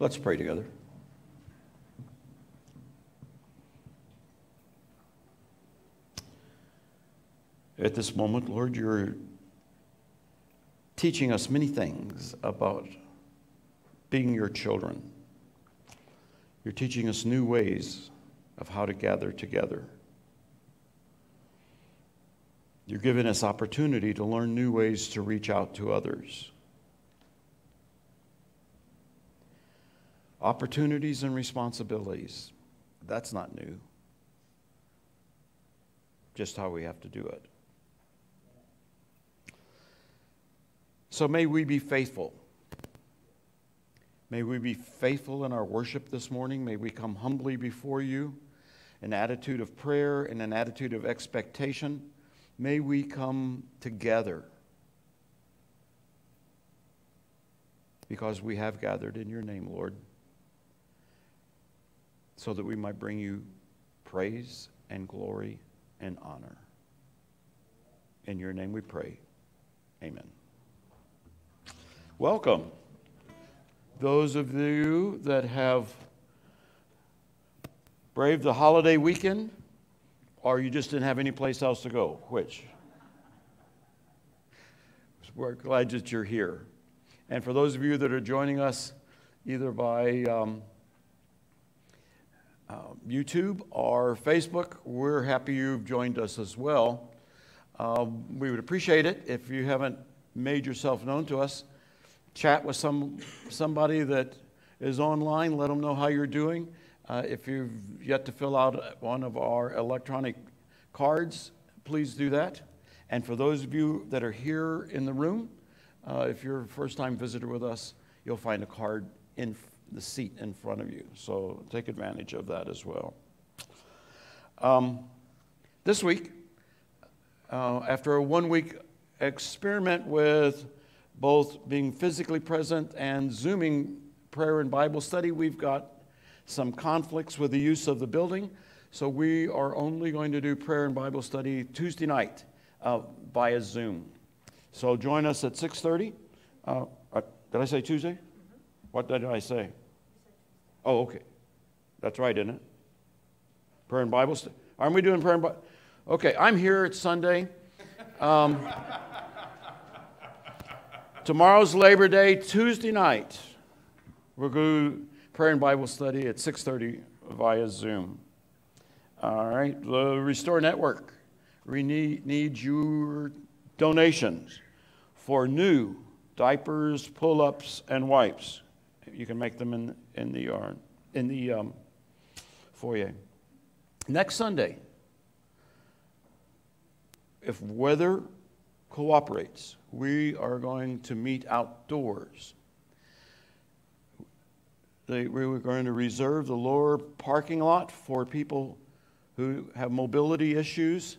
Let's pray together. At this moment, Lord, you're teaching us many things about being your children. You're teaching us new ways of how to gather together. You're giving us opportunity to learn new ways to reach out to others. Opportunities and responsibilities. That's not new. Just how we have to do it. So may we be faithful. May we be faithful in our worship this morning. May we come humbly before you, an attitude of prayer and an attitude of expectation. May we come together because we have gathered in your name, Lord, so that we might bring you praise and glory and honor. In your name we pray. Amen. Welcome. Those of you that have braved the holiday weekend, or you just didn't have any place else to go? Which? We're glad that you're here. And for those of you that are joining us either by um, uh, YouTube or Facebook, we're happy you've joined us as well. Uh, we would appreciate it if you haven't made yourself known to us chat with some, somebody that is online, let them know how you're doing. Uh, if you've yet to fill out one of our electronic cards, please do that. And for those of you that are here in the room, uh, if you're a first time visitor with us, you'll find a card in the seat in front of you. So take advantage of that as well. Um, this week, uh, after a one week experiment with both being physically present and Zooming prayer and Bible study. We've got some conflicts with the use of the building, so we are only going to do prayer and Bible study Tuesday night uh, via Zoom. So join us at 6:30. Uh, uh, did I say Tuesday? What did I say? Oh, okay. That's right, isn't it? Prayer and Bible study. Aren't we doing prayer and Bible? Okay, I'm here. It's Sunday. Um, Tomorrow's Labor Day, Tuesday night. We'll go prayer and Bible study at 6:30 via Zoom. All right, the Restore Network. We need, need your donations for new diapers, pull-ups, and wipes. You can make them in, in the yard, in the um, foyer. Next Sunday, if weather cooperates, we are going to meet outdoors. They, we were going to reserve the lower parking lot for people who have mobility issues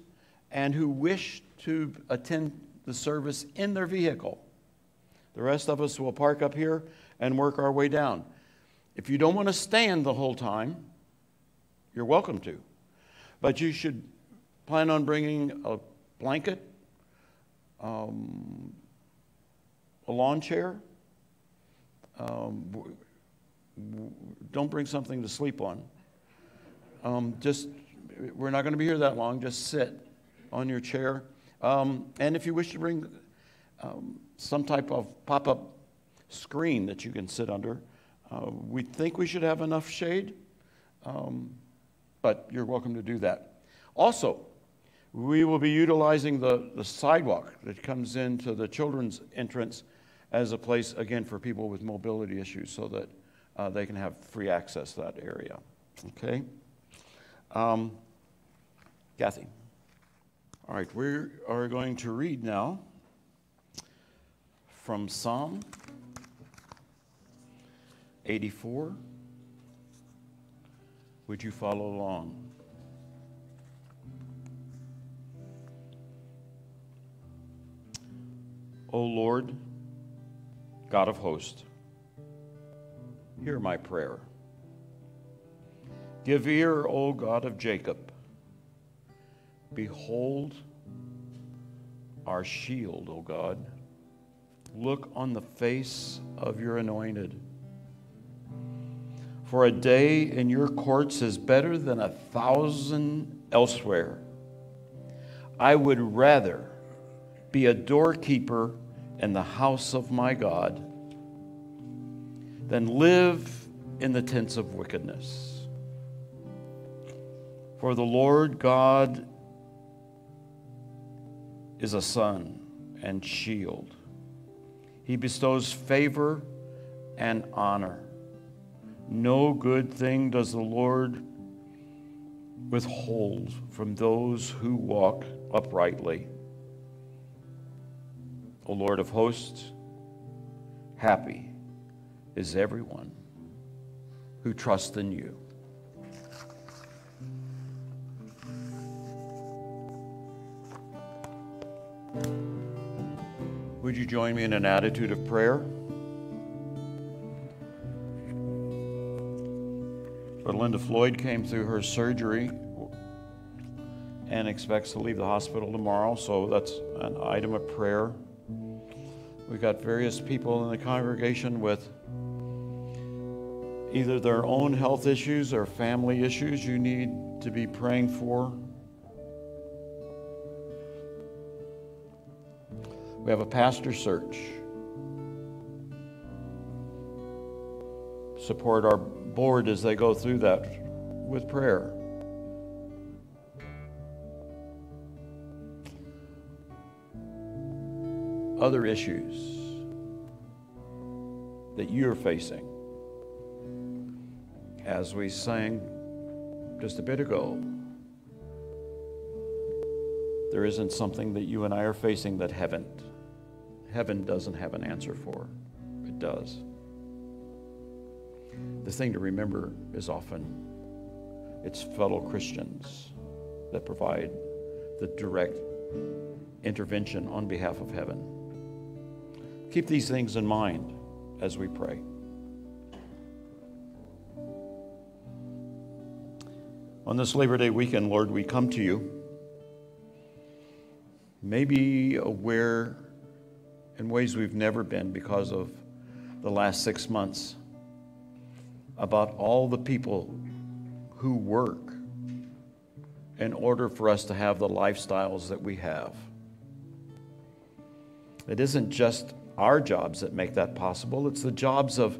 and who wish to attend the service in their vehicle. The rest of us will park up here and work our way down. If you don't want to stand the whole time, you're welcome to. But you should plan on bringing a blanket um, a lawn chair. Um, don't bring something to sleep on. Um, just, we're not going to be here that long. Just sit on your chair. Um, and if you wish to bring um, some type of pop up screen that you can sit under, uh, we think we should have enough shade, um, but you're welcome to do that. Also, we will be utilizing the, the sidewalk that comes into the children's entrance as a place, again, for people with mobility issues so that uh, they can have free access to that area. Okay? Um, Kathy. All right, we are going to read now from Psalm 84. Would you follow along? O Lord, God of hosts, hear my prayer. Give ear, O God of Jacob. Behold our shield, O God. Look on the face of your anointed. For a day in your courts is better than a thousand elsewhere. I would rather be a doorkeeper in the house of my God than live in the tents of wickedness. For the Lord God is a sun and shield. He bestows favor and honor. No good thing does the Lord withhold from those who walk uprightly. O Lord of hosts, happy is everyone who trusts in you. Would you join me in an attitude of prayer? But Linda Floyd came through her surgery and expects to leave the hospital tomorrow, so that's an item of prayer. We've got various people in the congregation with either their own health issues or family issues you need to be praying for. We have a pastor search. Support our board as they go through that with prayer. Other issues that you're facing. As we sang just a bit ago, there isn't something that you and I are facing that heaven heaven doesn't have an answer for. It does. The thing to remember is often it's fellow Christians that provide the direct intervention on behalf of heaven. Keep these things in mind as we pray. On this Labor Day weekend, Lord, we come to you, maybe aware in ways we've never been because of the last six months about all the people who work in order for us to have the lifestyles that we have. It isn't just our jobs that make that possible, it's the jobs of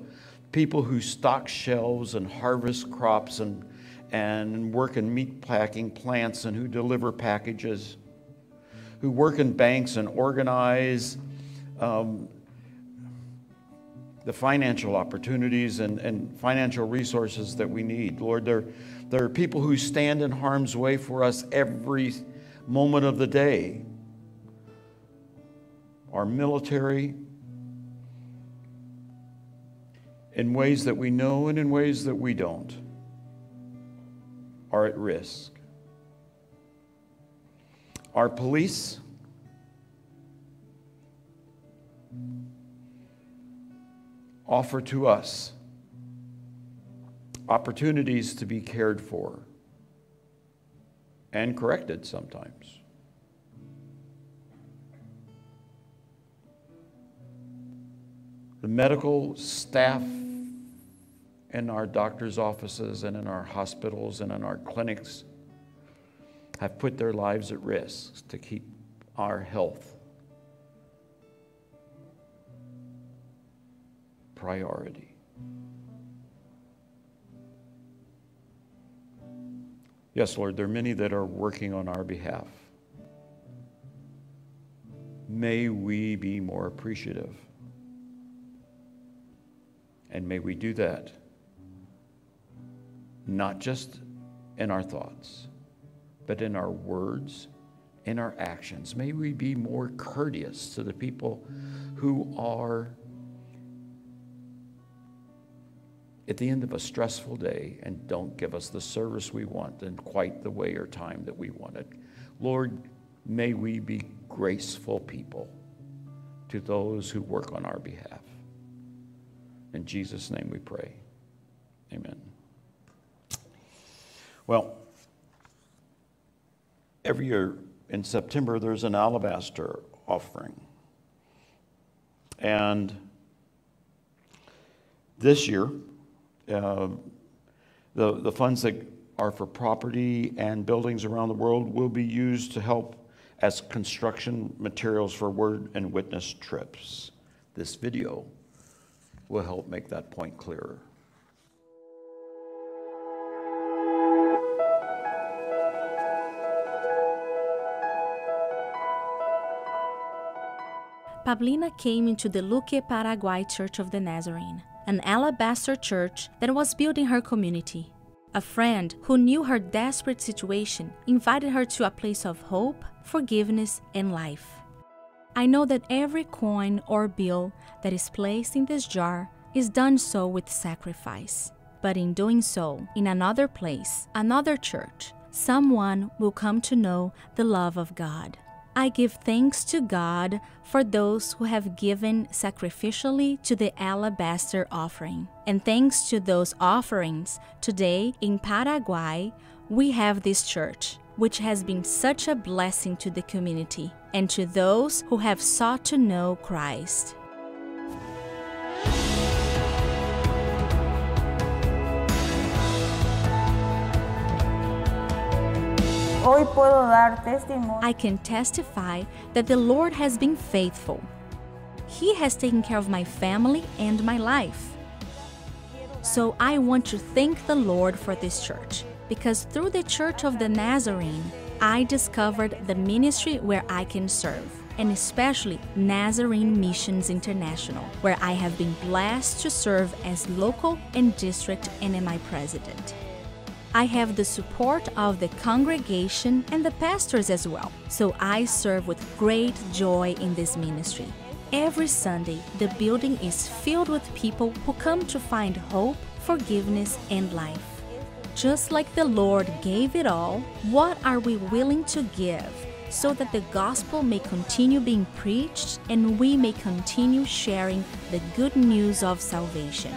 people who stock shelves and harvest crops and, and work in meat packing plants and who deliver packages, who work in banks and organize um, the financial opportunities and, and financial resources that we need. Lord, there, there are people who stand in harm's way for us every moment of the day. Our military, in ways that we know and in ways that we don't, are at risk. Our police, offer to us opportunities to be cared for and corrected sometimes. The medical staff in our doctor's offices and in our hospitals and in our clinics have put their lives at risk to keep our health priority. Yes, Lord, there are many that are working on our behalf. May we be more appreciative. And may we do that not just in our thoughts, but in our words, in our actions. May we be more courteous to the people who are at the end of a stressful day and don't give us the service we want in quite the way or time that we wanted. Lord, may we be graceful people to those who work on our behalf. In Jesus' name we pray. Amen. Well, every year in September, there's an alabaster offering. And this year, uh, The, the funds that are for property and buildings around the world will be used to help as construction materials for word and witness trips. This video will help make that point clearer. Pablina came into the Luque, Paraguay Church of the Nazarene, an alabaster church that was built in her community. A friend who knew her desperate situation invited her to a place of hope, forgiveness, and life. I know that every coin or bill that is placed in this jar is done so with sacrifice. But in doing so, in another place, another church, someone will come to know the love of God. I give thanks to God for those who have given sacrificially to the alabaster offering. And thanks to those offerings, today in Paraguay, we have this church, which has been such a blessing to the community and to those who have sought to know Christ. Hoy puedo dar testimonio. I can testify that the Lord has been faithful. He has taken care of my family and my life. So I want to thank the Lord for this church because through the Church of the Nazarene, I discovered the ministry where I can serve, and especially Nazarene Missions International, where I have been blessed to serve as local and district NMI president. I have the support of the congregation and the pastors as well, so I serve with great joy in this ministry. Every Sunday, the building is filled with people who come to find hope, forgiveness, and life. Just like the Lord gave it all, what are we willing to give so that the gospel may continue being preached and we may continue sharing the good news of salvation?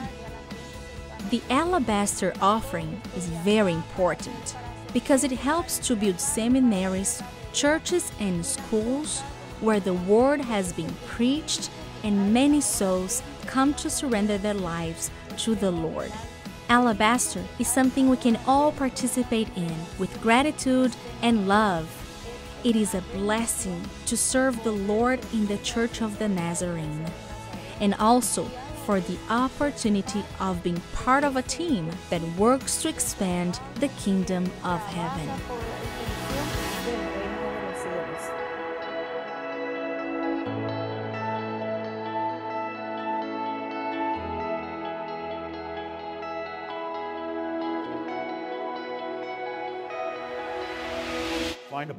The alabaster offering is very important because it helps to build seminaries, churches, and schools where the word has been preached and many souls come to surrender their lives to the Lord. Alabaster is something we can all participate in with gratitude and love. It is a blessing to serve the Lord in the Church of the Nazarene and also for the opportunity of being part of a team that works to expand the kingdom of heaven.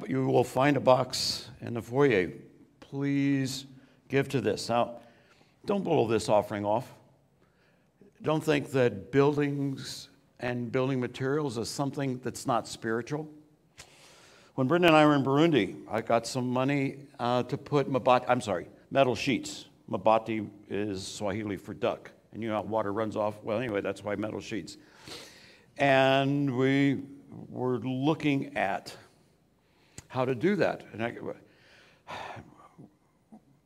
You will find a box in the foyer. Please give to this. Now, don't blow this offering off. Don't think that buildings and building materials is something that's not spiritual. When Brenda and I were in Burundi, I got some money uh, to put mabati, I'm sorry, metal sheets. Mabati is Swahili for duck. And you know how water runs off? Well, anyway, that's why metal sheets. And we were looking at how to do that. And I,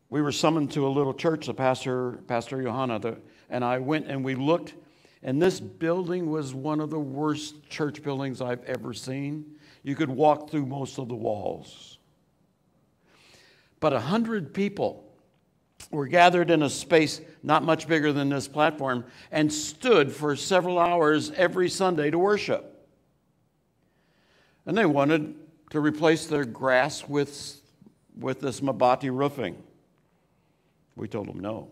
we were summoned to a little church, the pastor, Pastor Johanna, the, and I went and we looked, and this building was one of the worst church buildings I've ever seen. You could walk through most of the walls. But a hundred people were gathered in a space not much bigger than this platform and stood for several hours every Sunday to worship. And they wanted to replace their grass with, with this Mabati roofing. We told them no.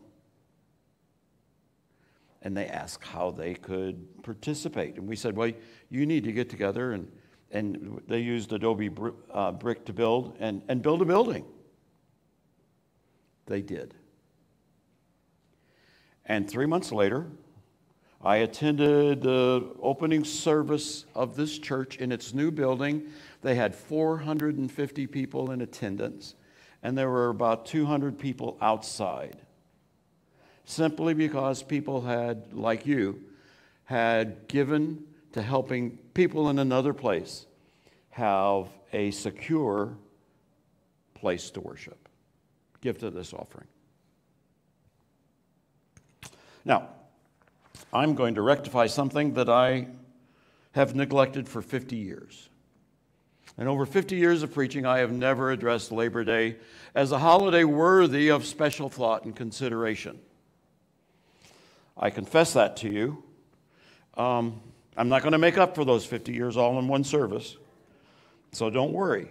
And they asked how they could participate. And we said, well, you need to get together. And, and they used Adobe uh, brick to build and, and build a building. They did. And three months later, I attended the opening service of this church in its new building. They had 450 people in attendance and there were about 200 people outside. Simply because people had, like you, had given to helping people in another place have a secure place to worship. Give to this offering. Now, I'm going to rectify something that I have neglected for 50 years. In over 50 years of preaching, I have never addressed Labor Day as a holiday worthy of special thought and consideration. I confess that to you. Um, I'm not going to make up for those 50 years all in one service, so don't worry.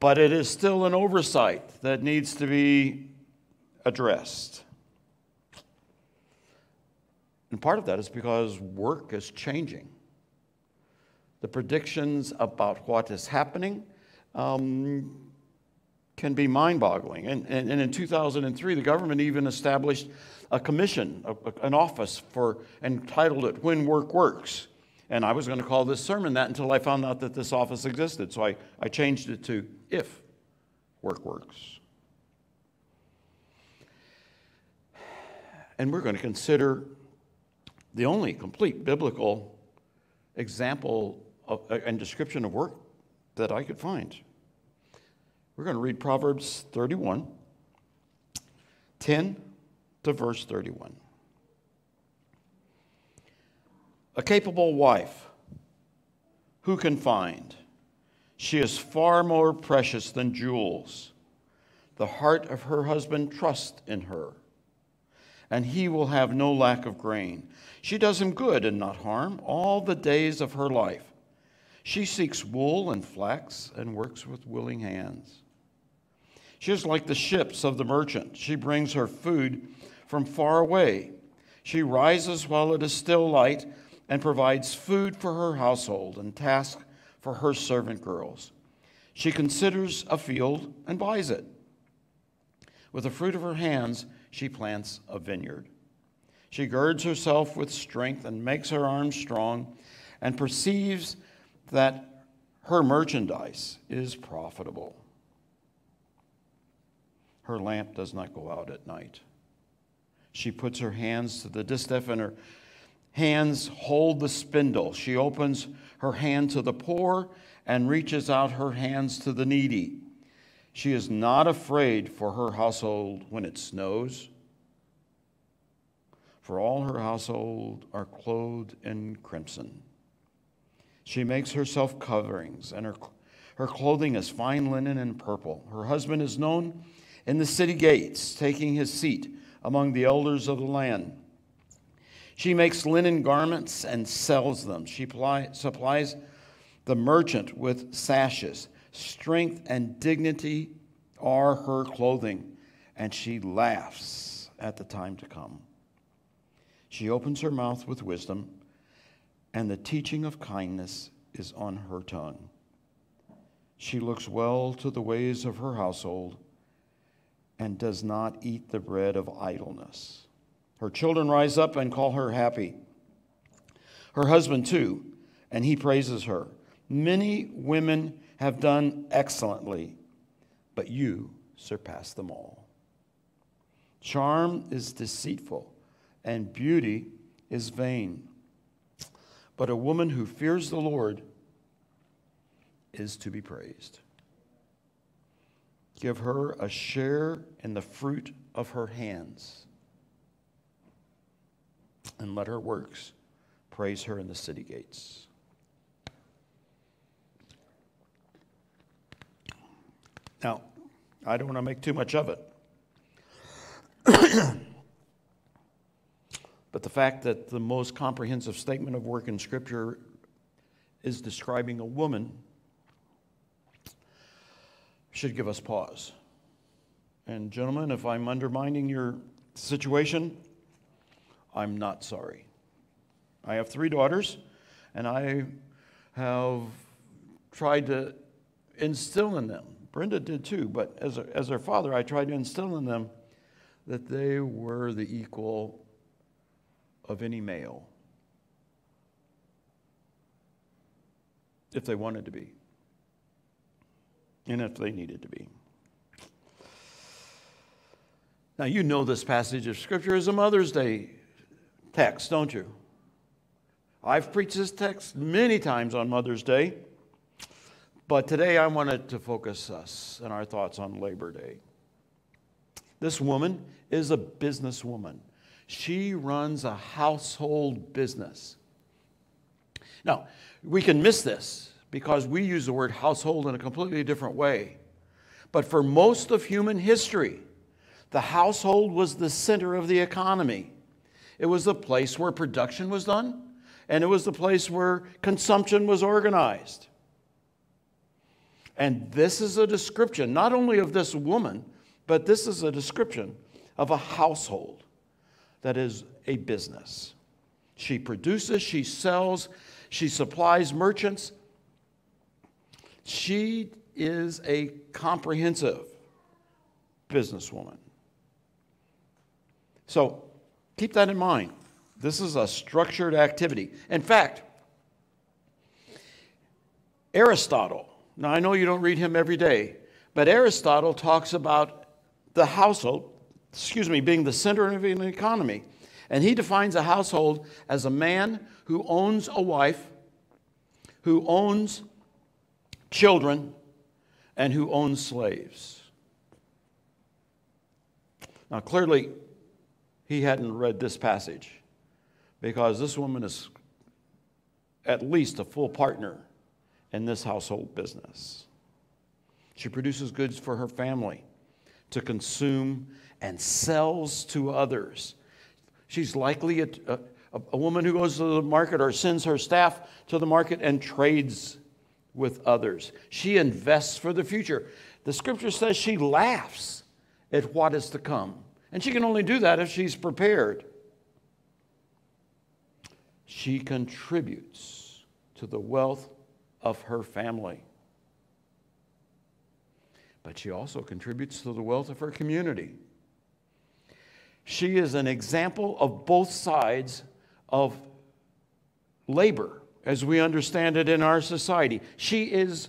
But it is still an oversight that needs to be addressed. And part of that is because work is changing. The predictions about what is happening um, can be mind boggling. And, and, and, in 2003, the government even established a commission, a, a, an office for, entitled it When Work Works. And I was going to call this sermon that until I found out that this office existed. So I, I changed it to If Work Works. And we're going to consider the only complete biblical example of, uh, and description of work that I could find. We're going to read Proverbs 31, 10 to verse 31. A capable wife, who can find? She is far more precious than jewels. The heart of her husband trusts in her, and he will have no lack of grain. She does him good and not harm all the days of her life. She seeks wool and flax and works with willing hands. She is like the ships of the merchant. She brings her food from far away. She rises while it is still light and provides food for her household and tasks for her servant girls. She considers a field and buys it. With the fruit of her hands, she plants a vineyard. She girds herself with strength and makes her arms strong and perceives that her merchandise is profitable. Her lamp does not go out at night. She puts her hands to the distaff and her hands hold the spindle. She opens her hand to the poor and reaches out her hands to the needy. She is not afraid for her household when it snows for all her household are clothed in crimson. She makes herself coverings, and her, her clothing is fine linen and purple. Her husband is known in the city gates, taking his seat among the elders of the land. She makes linen garments and sells them. She ply, supplies the merchant with sashes. Strength and dignity are her clothing, and she laughs at the time to come. She opens her mouth with wisdom, and the teaching of kindness is on her tongue. She looks well to the ways of her household and does not eat the bread of idleness. Her children rise up and call her happy. Her husband, too, and he praises her. Many women have done excellently, but you surpass them all. Charm is deceitful and beauty is vain. But a woman who fears the Lord is to be praised. Give her a share in the fruit of her hands, and let her works praise her in the city gates. Now, I don't want to make too much of it. But the fact that the most comprehensive statement of work in Scripture is describing a woman should give us pause. And, gentlemen, if I'm undermining your situation, I'm not sorry. I have three daughters, and I have tried to instill in them. Brenda did too, but as, a, as their father, I tried to instill in them that they were the equal of any male if they wanted to be and if they needed to be. Now, you know this passage of Scripture is a Mother's Day text, don't you? I've preached this text many times on Mother's Day, but today I wanted to focus us and our thoughts on Labor Day. This woman is a businesswoman. She runs a household business. Now, we can miss this because we use the word household in a completely different way. But for most of human history, the household was the center of the economy. It was the place where production was done, and it was the place where consumption was organized. And this is a description not only of this woman, but this is a description of a household that is a business. She produces, she sells, she supplies merchants. She is a comprehensive businesswoman. So keep that in mind. This is a structured activity. In fact, Aristotle, now I know you don't read him every day, but Aristotle talks about the household, excuse me, being the center of an economy. And he defines a household as a man who owns a wife, who owns children, and who owns slaves. Now, clearly, he hadn't read this passage because this woman is at least a full partner in this household business. She produces goods for her family to consume and sells to others. She's likely a, a, a, woman who goes to the market or sends her staff to the market and trades with others. She invests for the future. The scripture says she laughs at what is to come. And she can only do that if she's prepared. She contributes to the wealth of her family. But she also contributes to the wealth of her community. She is an example of both sides of labor as we understand it in our society. She is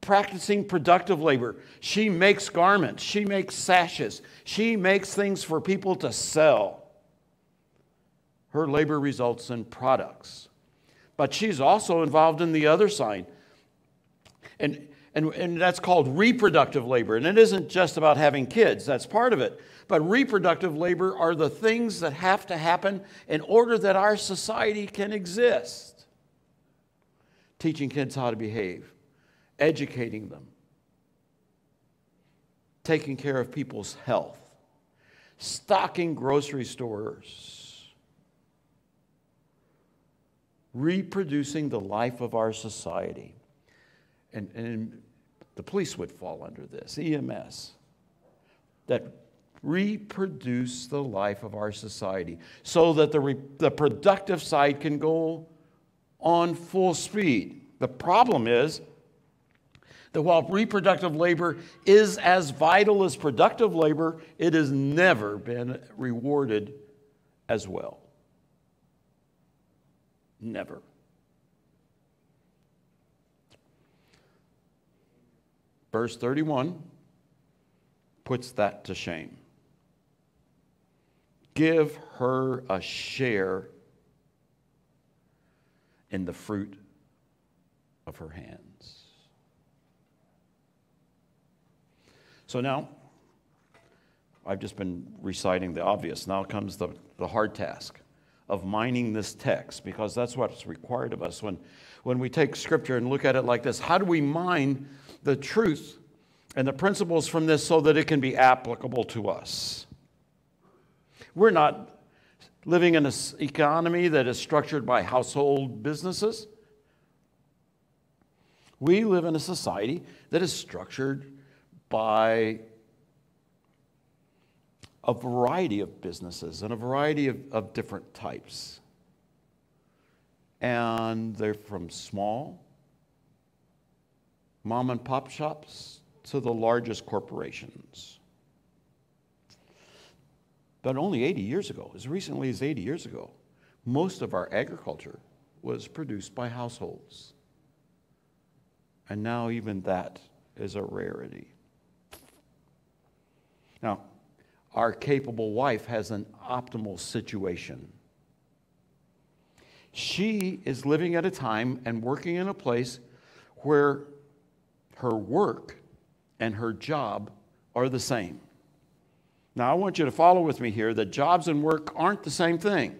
practicing productive labor. She makes garments, she makes sashes, she makes things for people to sell. Her labor results in products. But she's also involved in the other side. And, and, and that's called reproductive labor. And it isn't just about having kids, that's part of it. But reproductive labor are the things that have to happen in order that our society can exist teaching kids how to behave, educating them, taking care of people's health, stocking grocery stores, reproducing the life of our society. And, and the police would fall under this, EMS, that reproduce the life of our society so that the, the productive side can go on full speed. The problem is that while reproductive labor is as vital as productive labor, it has never been rewarded as well. Never. Verse 31 puts that to shame. Give her a share in the fruit of her hands. So now, I've just been reciting the obvious. Now comes the, the hard task of mining this text because that's what's required of us when, when we take scripture and look at it like this. How do we mine the truth and the principles from this so that it can be applicable to us? We're not living in an economy that is structured by household businesses. We live in a society that is structured by a variety of businesses and a variety of, of different types. And they're from small mom and pop shops to the largest corporations. But only 80 years ago, as recently as 80 years ago, most of our agriculture was produced by households. And now, even that is a rarity. Now, our capable wife has an optimal situation. She is living at a time and working in a place where her work and her job are the same. Now, I want you to follow with me here that jobs and work aren't the same thing.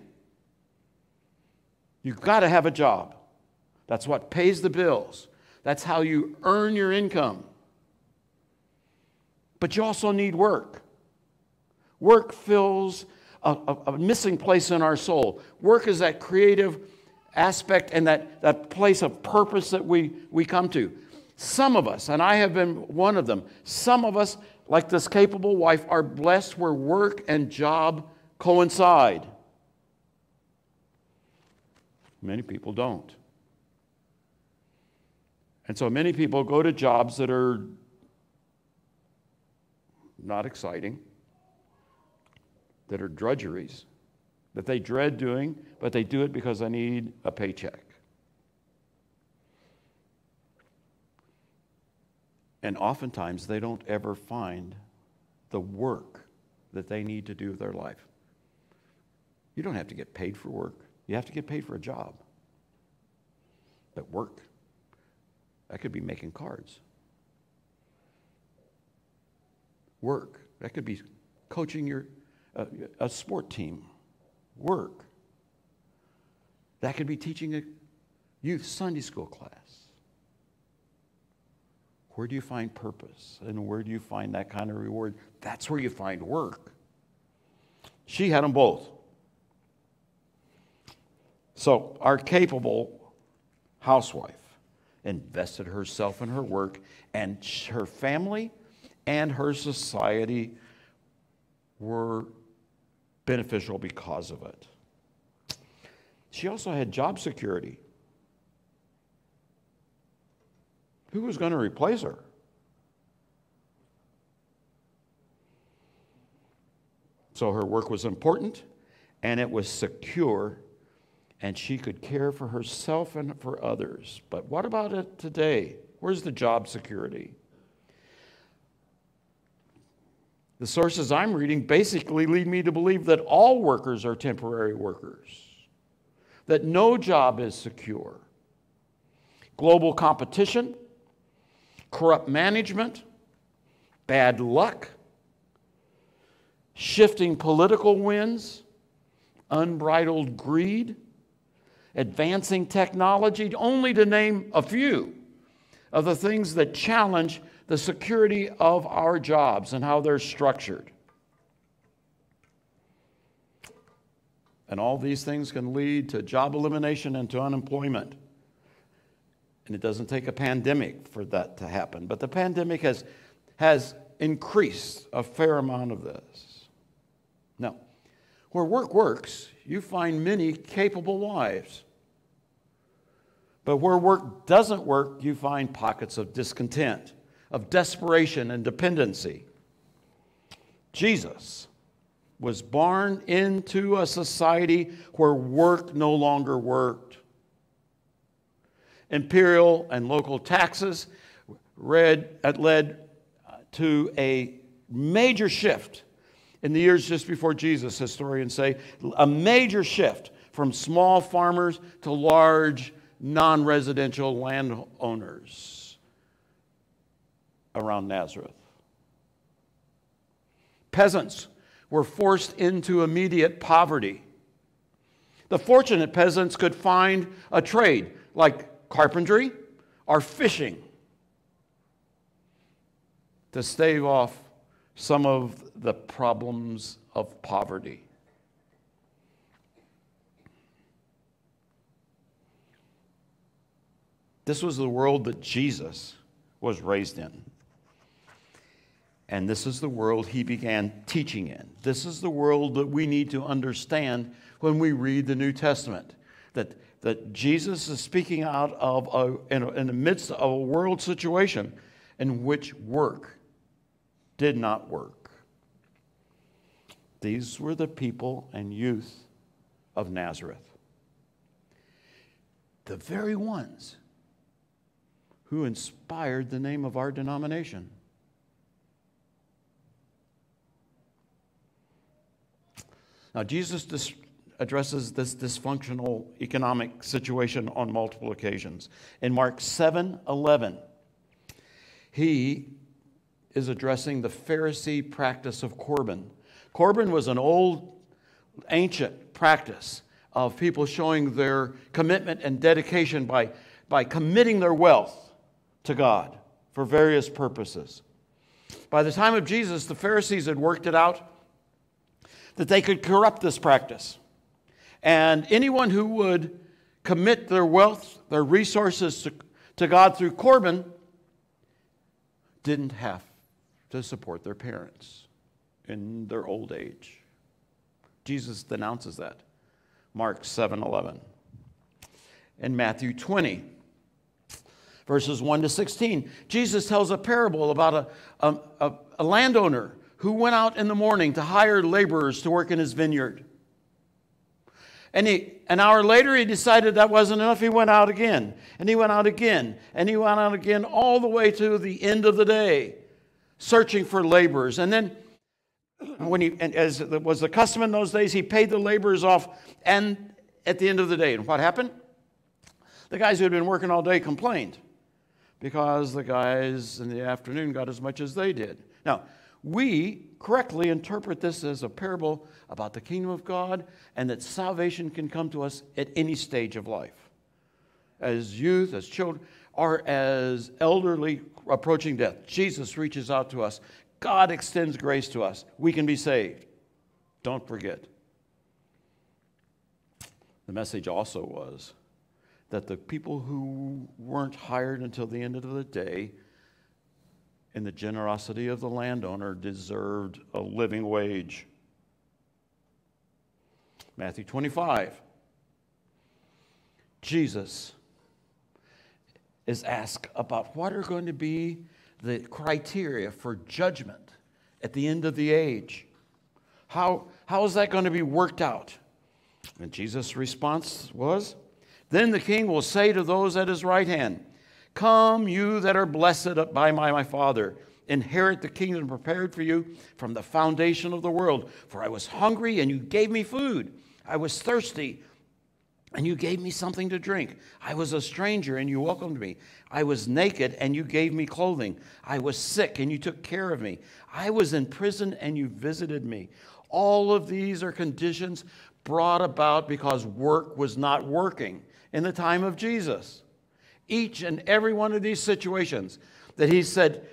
You've got to have a job. That's what pays the bills. That's how you earn your income. But you also need work. Work fills a, a, a, missing place in our soul. Work is that creative aspect and that, that place of purpose that we, we come to. Some of us, and I have been one of them, some of us, like this capable wife, are blessed where work and job coincide. Many people don't. And so many people go to jobs that are not exciting, that are drudgeries, that they dread doing, but they do it because they need a paycheck. And oftentimes they don't ever find the work that they need to do with their life. You don't have to get paid for work, you have to get paid for a job. But work, that could be making cards. Work, that could be coaching your uh, a sport team. Work, that could be teaching a youth Sunday school class. Where do you find purpose? And where do you find that kind of reward? That's where you find work. She had them both. So, our capable housewife invested herself in her work, and her family and her society were beneficial because of it. She also had job security. Who was going to replace her? So her work was important and it was secure, and she could care for herself and for others. But what about it today? Where's the job security? The sources I'm reading basically lead me to believe that all workers are temporary workers, that no job is secure. Global competition, corrupt management, bad luck, shifting political winds, unbridled greed, advancing technology, only to name a few of the things that challenge the security of our jobs and how they're structured. And all these things can lead to job elimination and to unemployment. And it doesn't take a pandemic for that to happen. But the pandemic has, has increased a fair amount of this. Now, where work works, you find many capable wives. But where work doesn't work, you find pockets of discontent, of desperation and dependency. Jesus was born into a society where work no longer worked imperial and local taxes read, led uh, to a major shift in the years just before Jesus, historians say, a major shift from small farmers to large non residential landowners around Nazareth. Peasants were forced into immediate poverty. The fortunate peasants could find a trade like carpentry or fishing to stave off some of the problems of poverty. This was the world that Jesus was raised in. And this is the world he began teaching in. This is the world that we need to understand when we read the New Testament. That that Jesus is speaking out of a, in, a, in the midst of a world situation in which work did not work. These were the people and youth of Nazareth. The very ones who inspired the name of our denomination. Now, Jesus addresses this dysfunctional economic situation on multiple occasions. In Mark 7 11, he is addressing the Pharisee practice of Corban. Corban was an old, ancient practice of people showing their commitment and dedication by by committing their wealth to God for various purposes. By the time of Jesus, the Pharisees had worked it out that they could corrupt this practice. And anyone who would commit their wealth, their resources to, to God through Corban didn't have to support their parents in their old age. Jesus denounces that. Mark 7 11. And Matthew 20, verses 1 to 16. Jesus tells a parable about a, a, a, a landowner who went out in the morning to hire laborers to work in his vineyard. And he, an hour later, he decided that wasn't enough. He went out again, and he went out again, and he went out again all the way to the end of the day, searching for laborers. And then, when he, as was the custom in those days, he paid the laborers off, and at the end of the day, and what happened? The guys who had been working all day complained because the guys in the afternoon got as much as they did. Now, we correctly interpret this as a parable about the kingdom of God and that salvation can come to us at any stage of life. As youth, as children, or as elderly approaching death, Jesus reaches out to us. God extends grace to us. We can be saved. Don't forget. The message also was that the people who weren't hired until the end of the day in the generosity of the landowner deserved a living wage. Matthew 25. Jesus is asked about what are going to be the criteria for judgment at the end of the age. How, how is that going to be worked out? And Jesus' response was, Then the king will say to those at his right hand, Come, you that are blessed by my, my Father, inherit the kingdom prepared for you from the foundation of the world. For I was hungry, and you gave me food. I was thirsty, and you gave me something to drink. I was a stranger, and you welcomed me. I was naked, and you gave me clothing. I was sick, and you took care of me. I was in prison, and you visited me. All of these are conditions brought about because work was not working in the time of Jesus each and every one of these situations that he said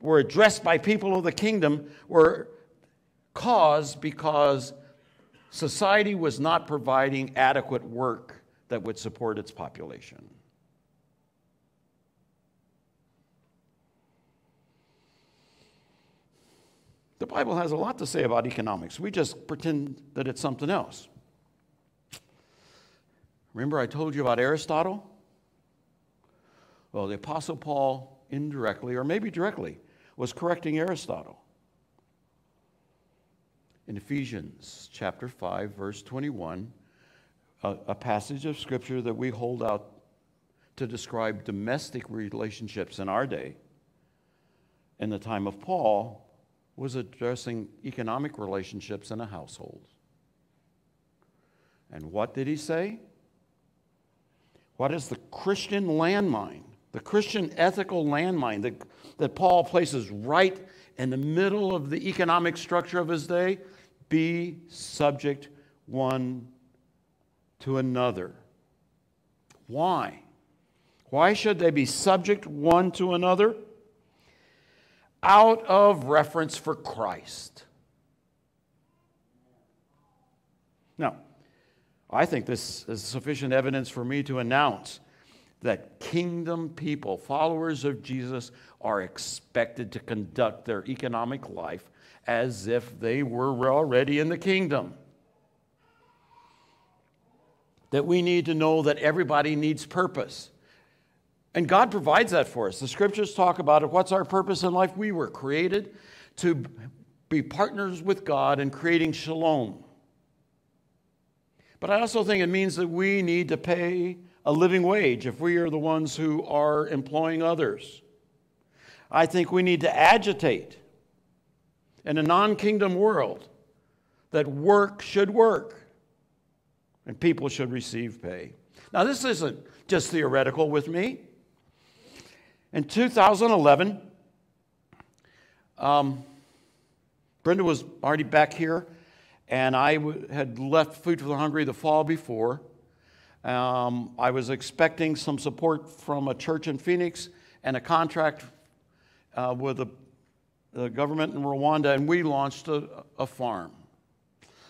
were addressed by people of the kingdom were caused because society was not providing adequate work that would support its population. The Bible has a lot to say about economics. We just pretend that it's something else. Remember, I told you about Aristotle? Well, the Apostle Paul, indirectly or maybe directly, was correcting Aristotle. In Ephesians chapter 5, verse 21, a, a passage of scripture that we hold out to describe domestic relationships in our day, in the time of Paul, was addressing economic relationships in a household. And what did he say? What is the Christian landmine the Christian ethical landmine that, that Paul places right in the middle of the economic structure of his day be subject one to another. Why? Why should they be subject one to another? Out of reference for Christ. Now, I think this is sufficient evidence for me to announce that kingdom people, followers of Jesus, are expected to conduct their economic life as if they were already in the kingdom. That we need to know that everybody needs purpose. And God provides that for us. The scriptures talk about it. What's our purpose in life? We were created to be partners with God in creating shalom. But I also think it means that we need to pay a living wage if we are the ones who are employing others. I think we need to agitate in a non kingdom world that work should work and people should receive pay. Now, this isn't just theoretical with me. In 2011, um, Brenda was already back here, and I had left Food for the Hungry the fall before. Um, I was expecting some support from a church in Phoenix and a contract uh, with the, government in Rwanda, and we launched a, a farm.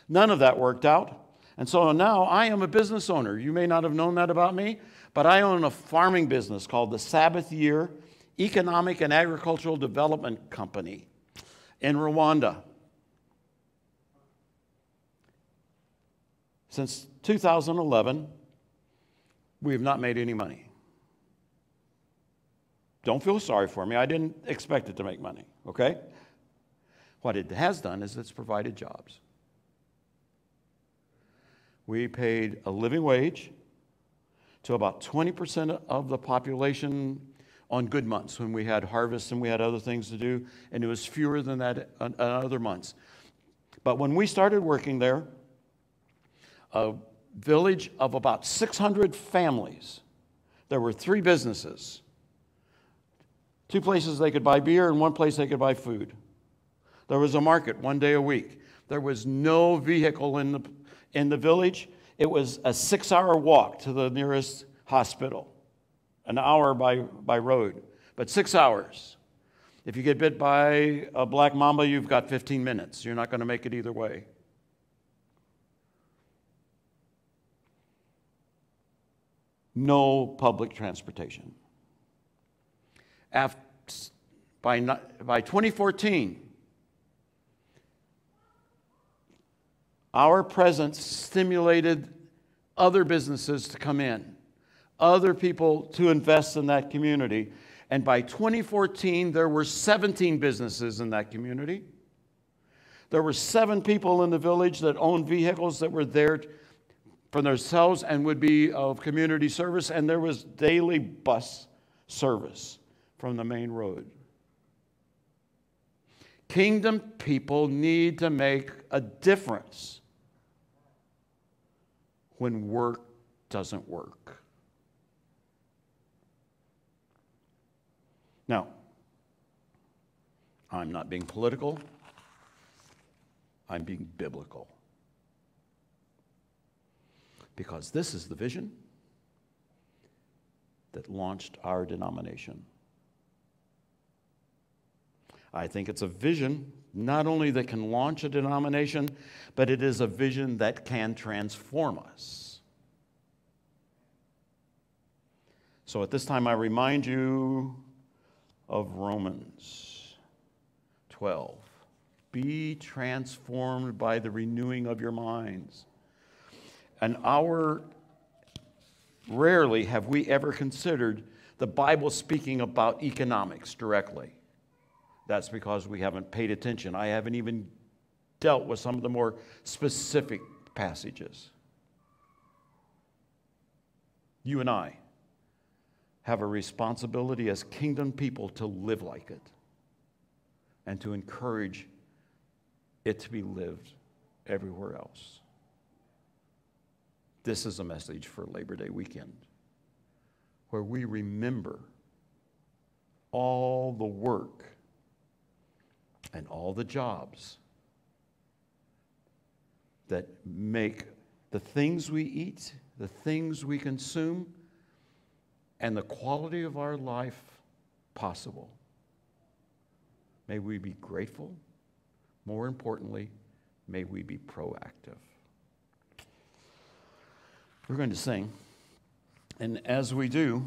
None of that worked out. And so now I am a business owner. You may not have known that about me, but I own a farming business called the Sabbath Year Economic and Agricultural Development Company in Rwanda. Since 2011, we have not made any money. Don't feel sorry for me. I didn't expect it to make money, okay? What it has done is it's provided jobs. We paid a living wage to about 20% of the population on good months when we had harvests and we had other things to do, and it was fewer than that on other months. But when we started working there, a village of about 600 families, there were three businesses two places they could buy beer and one place they could buy food. There was a market one day a week. There was no vehicle in the, in the village. It was a six hour walk to the nearest hospital an hour by, by road, but six hours. If you get bit by a black mamba, you've got 15 minutes. You're not going to make it either way. No public transportation. After, by, by 2014, our presence stimulated other businesses to come in other people to invest in that community. And by 2014, there were 17 businesses in that community. There were seven people in the village that owned vehicles that were there for themselves and would be of community service, and there was daily bus service from the main road. Kingdom people need to make a difference when work doesn't work. Now, I'm not being political, I'm being biblical. Because this is the vision that launched our denomination. I think it's a vision not only that can launch a denomination, but it is a vision that can transform us. So at this time, I remind you of Romans 12. Be transformed by the renewing of your minds. And hour, rarely have we ever considered the Bible speaking about economics directly. That's because we haven't paid attention. I haven't even dealt with some of the more specific passages. You and I have a responsibility as kingdom people to live like it and to encourage it to be lived everywhere else. This is a message for Labor Day weekend where we remember all the work and all the jobs that make the things we eat, the things we consume, and the quality of our life possible. May we be grateful. More importantly, may we be proactive. We're going to sing. And as we do,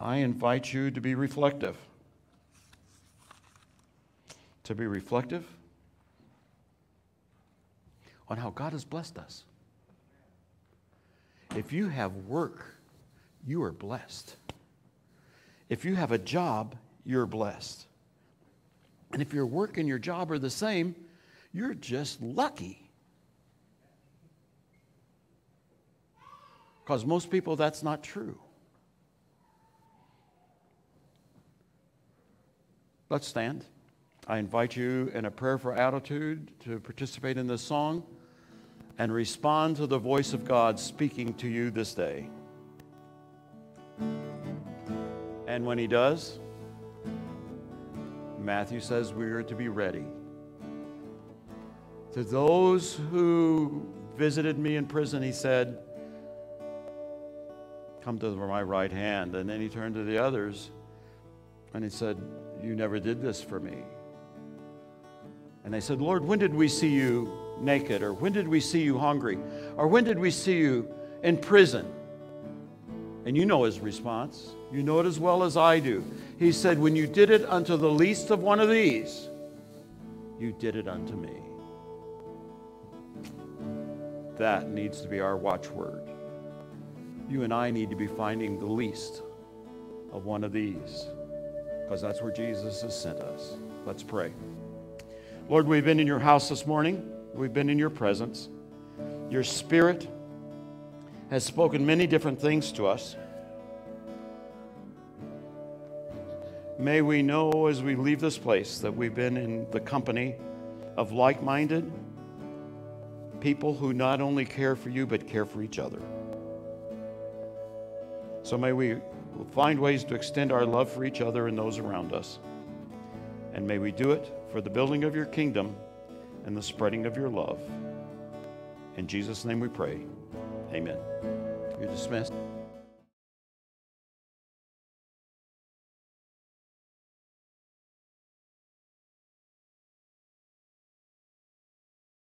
I invite you to be reflective. To be reflective on how God has blessed us. If you have work, you are blessed. If you have a job, you're blessed. And if your work and your job are the same, you're just lucky. Because most people, that's not true. Let's stand. I invite you in a prayer for attitude to participate in this song and respond to the voice of God speaking to you this day. And when he does, Matthew says we are to be ready. To those who visited me in prison, he said, Come to my right hand. And then he turned to the others and he said, You never did this for me. And they said, Lord, when did we see you naked? Or when did we see you hungry? Or when did we see you in prison? And you know his response. You know it as well as I do. He said, When you did it unto the least of one of these, you did it unto me. That needs to be our watchword. You and I need to be finding the least of one of these because that's where Jesus has sent us. Let's pray. Lord, we've been in your house this morning, we've been in your presence. Your spirit has spoken many different things to us. May we know as we leave this place that we've been in the company of like minded people who not only care for you, but care for each other. So may we find ways to extend our love for each other and those around us. And may we do it for the building of your kingdom and the spreading of your love. In Jesus' name we pray. Amen. You're dismissed.